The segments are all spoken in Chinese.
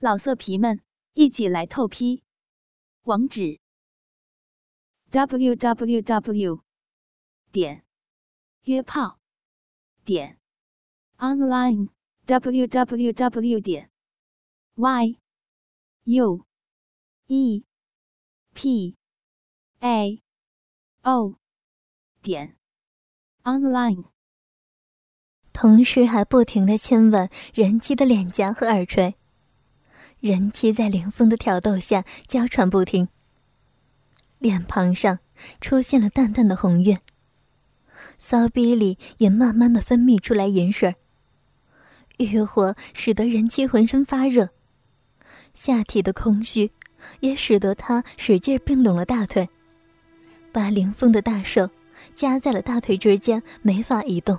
老色皮们，一起来透批！网址：w w w 点约炮点 online w w w 点 y u e p a o 点 online。同时还不停的亲吻人妻的脸颊和耳垂。人妻在凌风的挑逗下娇喘不停，脸庞上出现了淡淡的红晕，骚逼里也慢慢的分泌出来盐水。欲火使得人妻浑身发热，下体的空虚也使得她使劲并拢了大腿，把凌风的大手夹在了大腿之间，没法移动。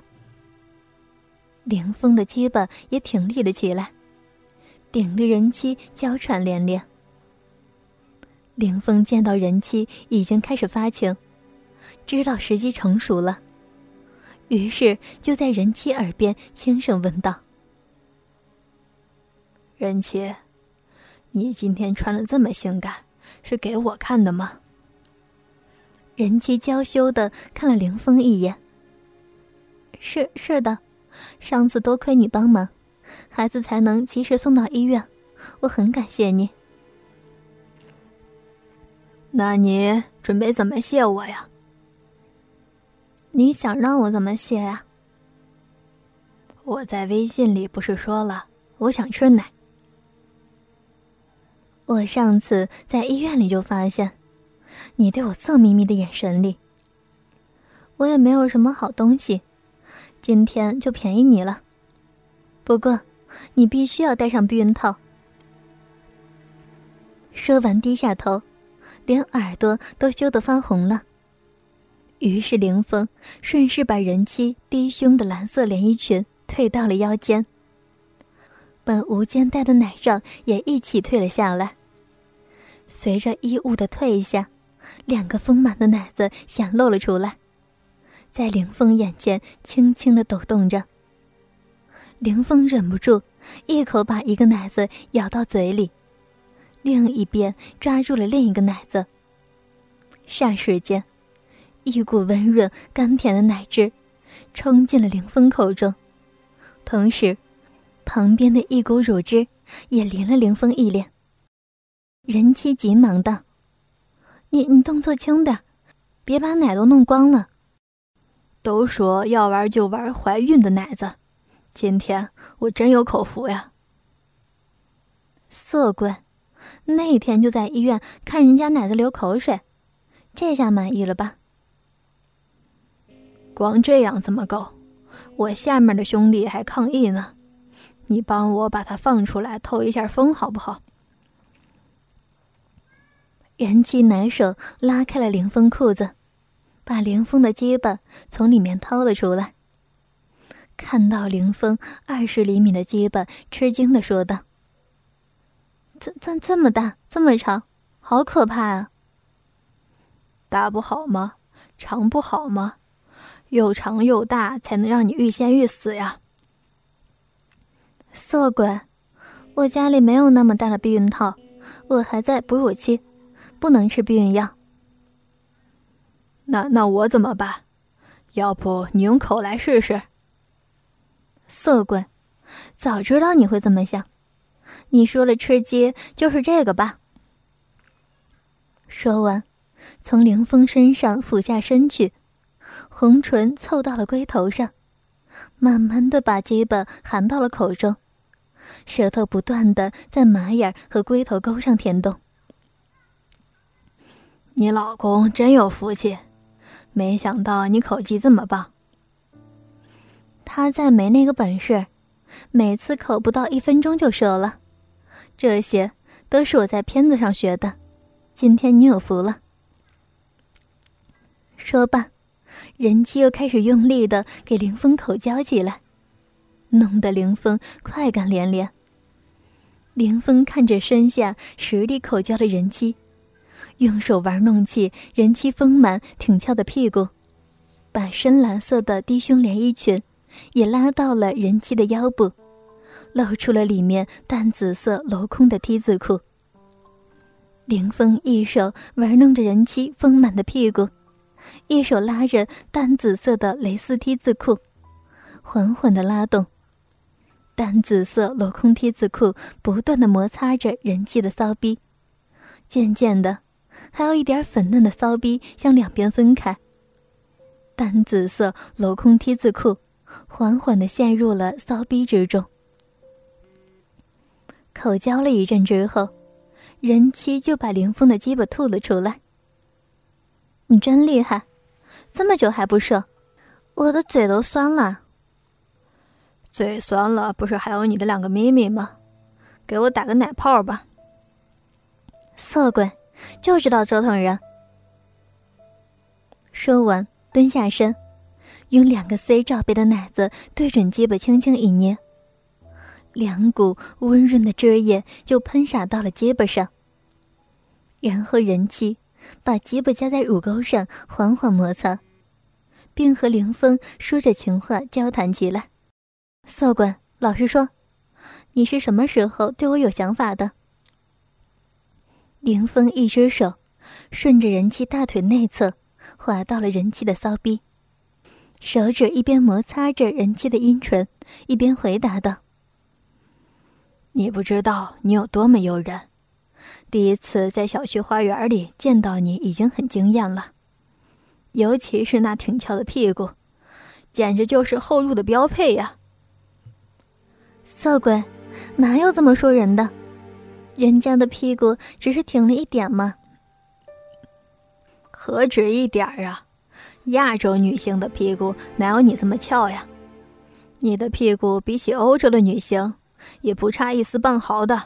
凌风的鸡巴也挺立了起来。顶的人妻娇喘连连。凌风见到人妻已经开始发情，知道时机成熟了，于是就在人妻耳边轻声问道：“人妻，你今天穿的这么性感，是给我看的吗？”人妻娇羞的看了凌风一眼：“是是的，上次多亏你帮忙。”孩子才能及时送到医院，我很感谢你。那你准备怎么谢我呀？你想让我怎么谢呀？我在微信里不是说了，我想吃奶。我上次在医院里就发现，你对我色眯眯的眼神里，我也没有什么好东西，今天就便宜你了。不过。你必须要戴上避孕套。说完，低下头，连耳朵都羞得发红了。于是，凌风顺势把人妻低胸的蓝色连衣裙退到了腰间，把无肩带的奶罩也一起退了下来。随着衣物的退下，两个丰满的奶子显露了出来，在凌风眼前轻轻的抖动着。凌风忍不住，一口把一个奶子咬到嘴里，另一边抓住了另一个奶子。霎时间，一股温润甘甜的奶汁冲进了凌风口中，同时，旁边的一股乳汁也淋了凌风一脸。人妻急忙道：“你你动作轻点，别把奶都弄光了。”都说要玩就玩怀孕的奶子。今天我真有口福呀！色鬼，那天就在医院看人家奶子流口水，这下满意了吧？光这样怎么够？我下面的兄弟还抗议呢，你帮我把他放出来透一下风好不好？人妻拿手拉开了凌风裤子，把凌风的鸡巴从里面掏了出来。看到凌风二十厘米的鸡巴，吃惊的说道：“这、这、这么大，这么长，好可怕啊！大不好吗？长不好吗？又长又大，才能让你欲仙欲死呀！”色鬼，我家里没有那么大的避孕套，我还在哺乳期，不能吃避孕药。那那我怎么办？要不你用口来试试？色鬼，早知道你会这么想。你说了吃鸡就是这个吧？说完，从凌风身上俯下身去，红唇凑到了龟头上，慢慢的把鸡巴含到了口中，舌头不断的在马眼和龟头沟上舔动。你老公真有福气，没想到你口技这么棒。他再没那个本事，每次口不到一分钟就射了。这些都是我在片子上学的。今天你有福了。说罢，人妻又开始用力的给凌风口交起来，弄得凌风快感连连。凌风看着身下实力口交的人妻，用手玩弄起人妻丰满挺翘的屁股，把深蓝色的低胸连衣裙。也拉到了人妻的腰部，露出了里面淡紫色镂空的 T 字裤。凌峰一手玩弄着人妻丰满的屁股，一手拉着淡紫色的蕾丝 T 字裤，缓缓的拉动。淡紫色镂空 T 字裤不断的摩擦着人妻的骚逼，渐渐的，还有一点粉嫩的骚逼向两边分开。淡紫色镂空 T 字裤缓缓的陷入了骚逼之中。口交了一阵之后。人妻就把凌峰的鸡巴吐了出来。你真厉害，这么久还不射，我的嘴都酸了。嘴酸了，不是还有你的两个咪咪吗？给我打个奶泡吧。色鬼，就知道折腾人。说完，蹲下身，用两个 C 罩杯的奶子对准鸡巴轻轻一捏。两股温润的汁液就喷洒到了鸡巴上，然后人气把鸡巴夹在乳沟上缓缓摩擦，并和凌风说着情话交谈起来。色官，老实说，你是什么时候对我有想法的？凌风一只手顺着人气大腿内侧滑到了人气的骚逼，手指一边摩擦着人气的阴唇，一边回答道。你不知道你有多么诱人，第一次在小区花园里见到你已经很惊艳了，尤其是那挺翘的屁股，简直就是后入的标配呀！色鬼，哪有这么说人的？人家的屁股只是挺了一点嘛。何止一点啊！亚洲女性的屁股哪有你这么翘呀？你的屁股比起欧洲的女性。也不差一丝半毫的。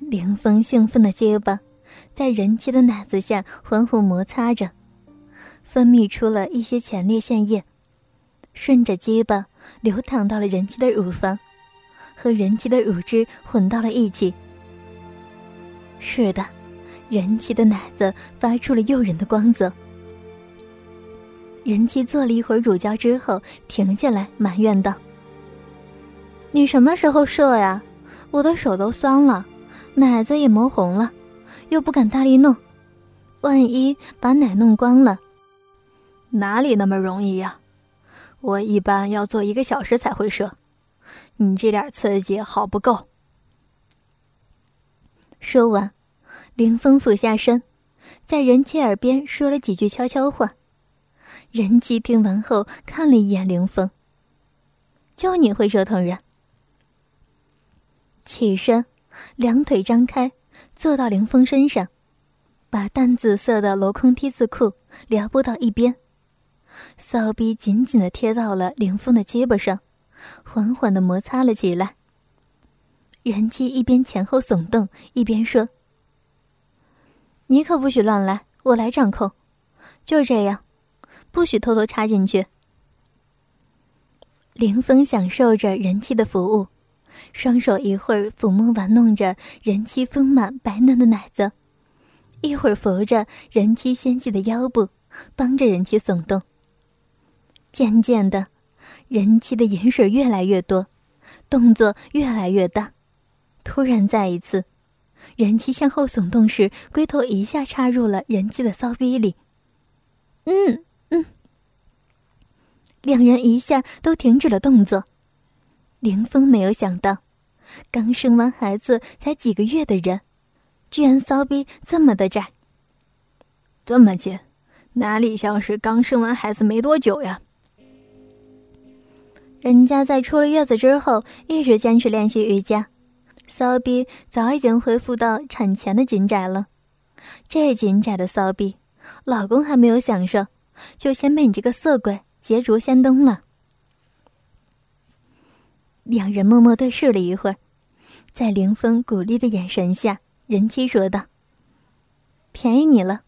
凌风兴奋的结巴，在人妻的奶子下缓缓摩擦着，分泌出了一些前列腺液，顺着结巴流淌到了人妻的乳房，和人妻的乳汁混到了一起。是的，人妻的奶子发出了诱人的光泽。人妻做了一会儿乳胶之后，停下来埋怨道。你什么时候射呀？我的手都酸了，奶子也磨红了，又不敢大力弄，万一把奶弄光了，哪里那么容易呀？我一般要做一个小时才会射，你这点刺激好不够。说完，凌风俯下身，在人妻耳边说了几句悄悄话。人机听完后看了一眼凌风，就你会折腾人。起身，两腿张开，坐到凌风身上，把淡紫色的镂空 T 字裤撩拨到一边，骚逼紧紧的贴到了凌风的肩膀上，缓缓的摩擦了起来。人机一边前后耸动，一边说：“你可不许乱来，我来掌控，就这样，不许偷偷插进去。”凌风享受着人妻的服务。双手一会儿抚摸玩弄着人妻丰满白嫩的奶子，一会儿扶着人妻纤细的腰部，帮着人妻耸动。渐渐的，人妻的饮水越来越多，动作越来越大。突然，再一次，人妻向后耸动时，龟头一下插入了人妻的骚逼里。嗯嗯，两人一下都停止了动作。凌峰没有想到，刚生完孩子才几个月的人，居然骚逼这么的窄，这么紧，哪里像是刚生完孩子没多久呀？人家在出了月子之后一直坚持练习瑜伽，骚逼早已经恢复到产前的紧窄了。这紧窄的骚逼，老公还没有享受，就先被你这个色鬼捷足先登了。两人默默对视了一会儿，在凌风鼓励的眼神下，人妻说道：“便宜你了，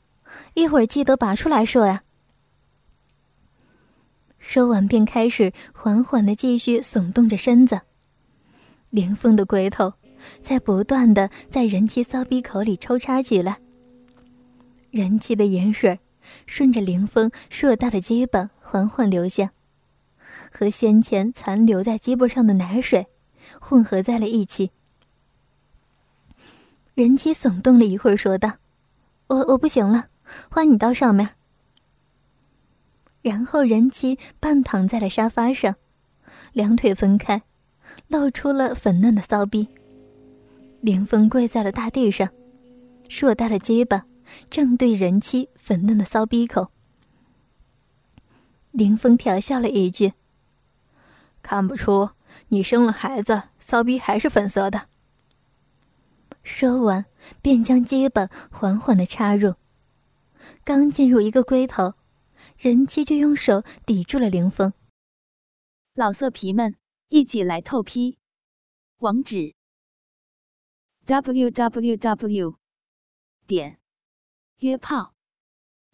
一会儿记得拔出来说呀。”说完便开始缓缓的继续耸动着身子。凌风的龟头在不断的在人妻骚逼口里抽插起来，人妻的盐水顺着凌风硕大的肩膀缓缓流下。和先前残留在鸡巴上的奶水混合在了一起。人妻耸动了一会儿，说道：“我我不行了，换你到上面。”然后人妻半躺在了沙发上，两腿分开，露出了粉嫩的骚逼。凌风跪在了大地上，硕大的鸡巴正对人妻粉嫩的骚逼口。凌峰调笑了一句：“看不出你生了孩子，骚逼还是粉色的。”说完，便将接本缓缓的插入。刚进入一个龟头，人妻就用手抵住了凌峰。老色皮们，一起来透批！网址：w w w. 点约炮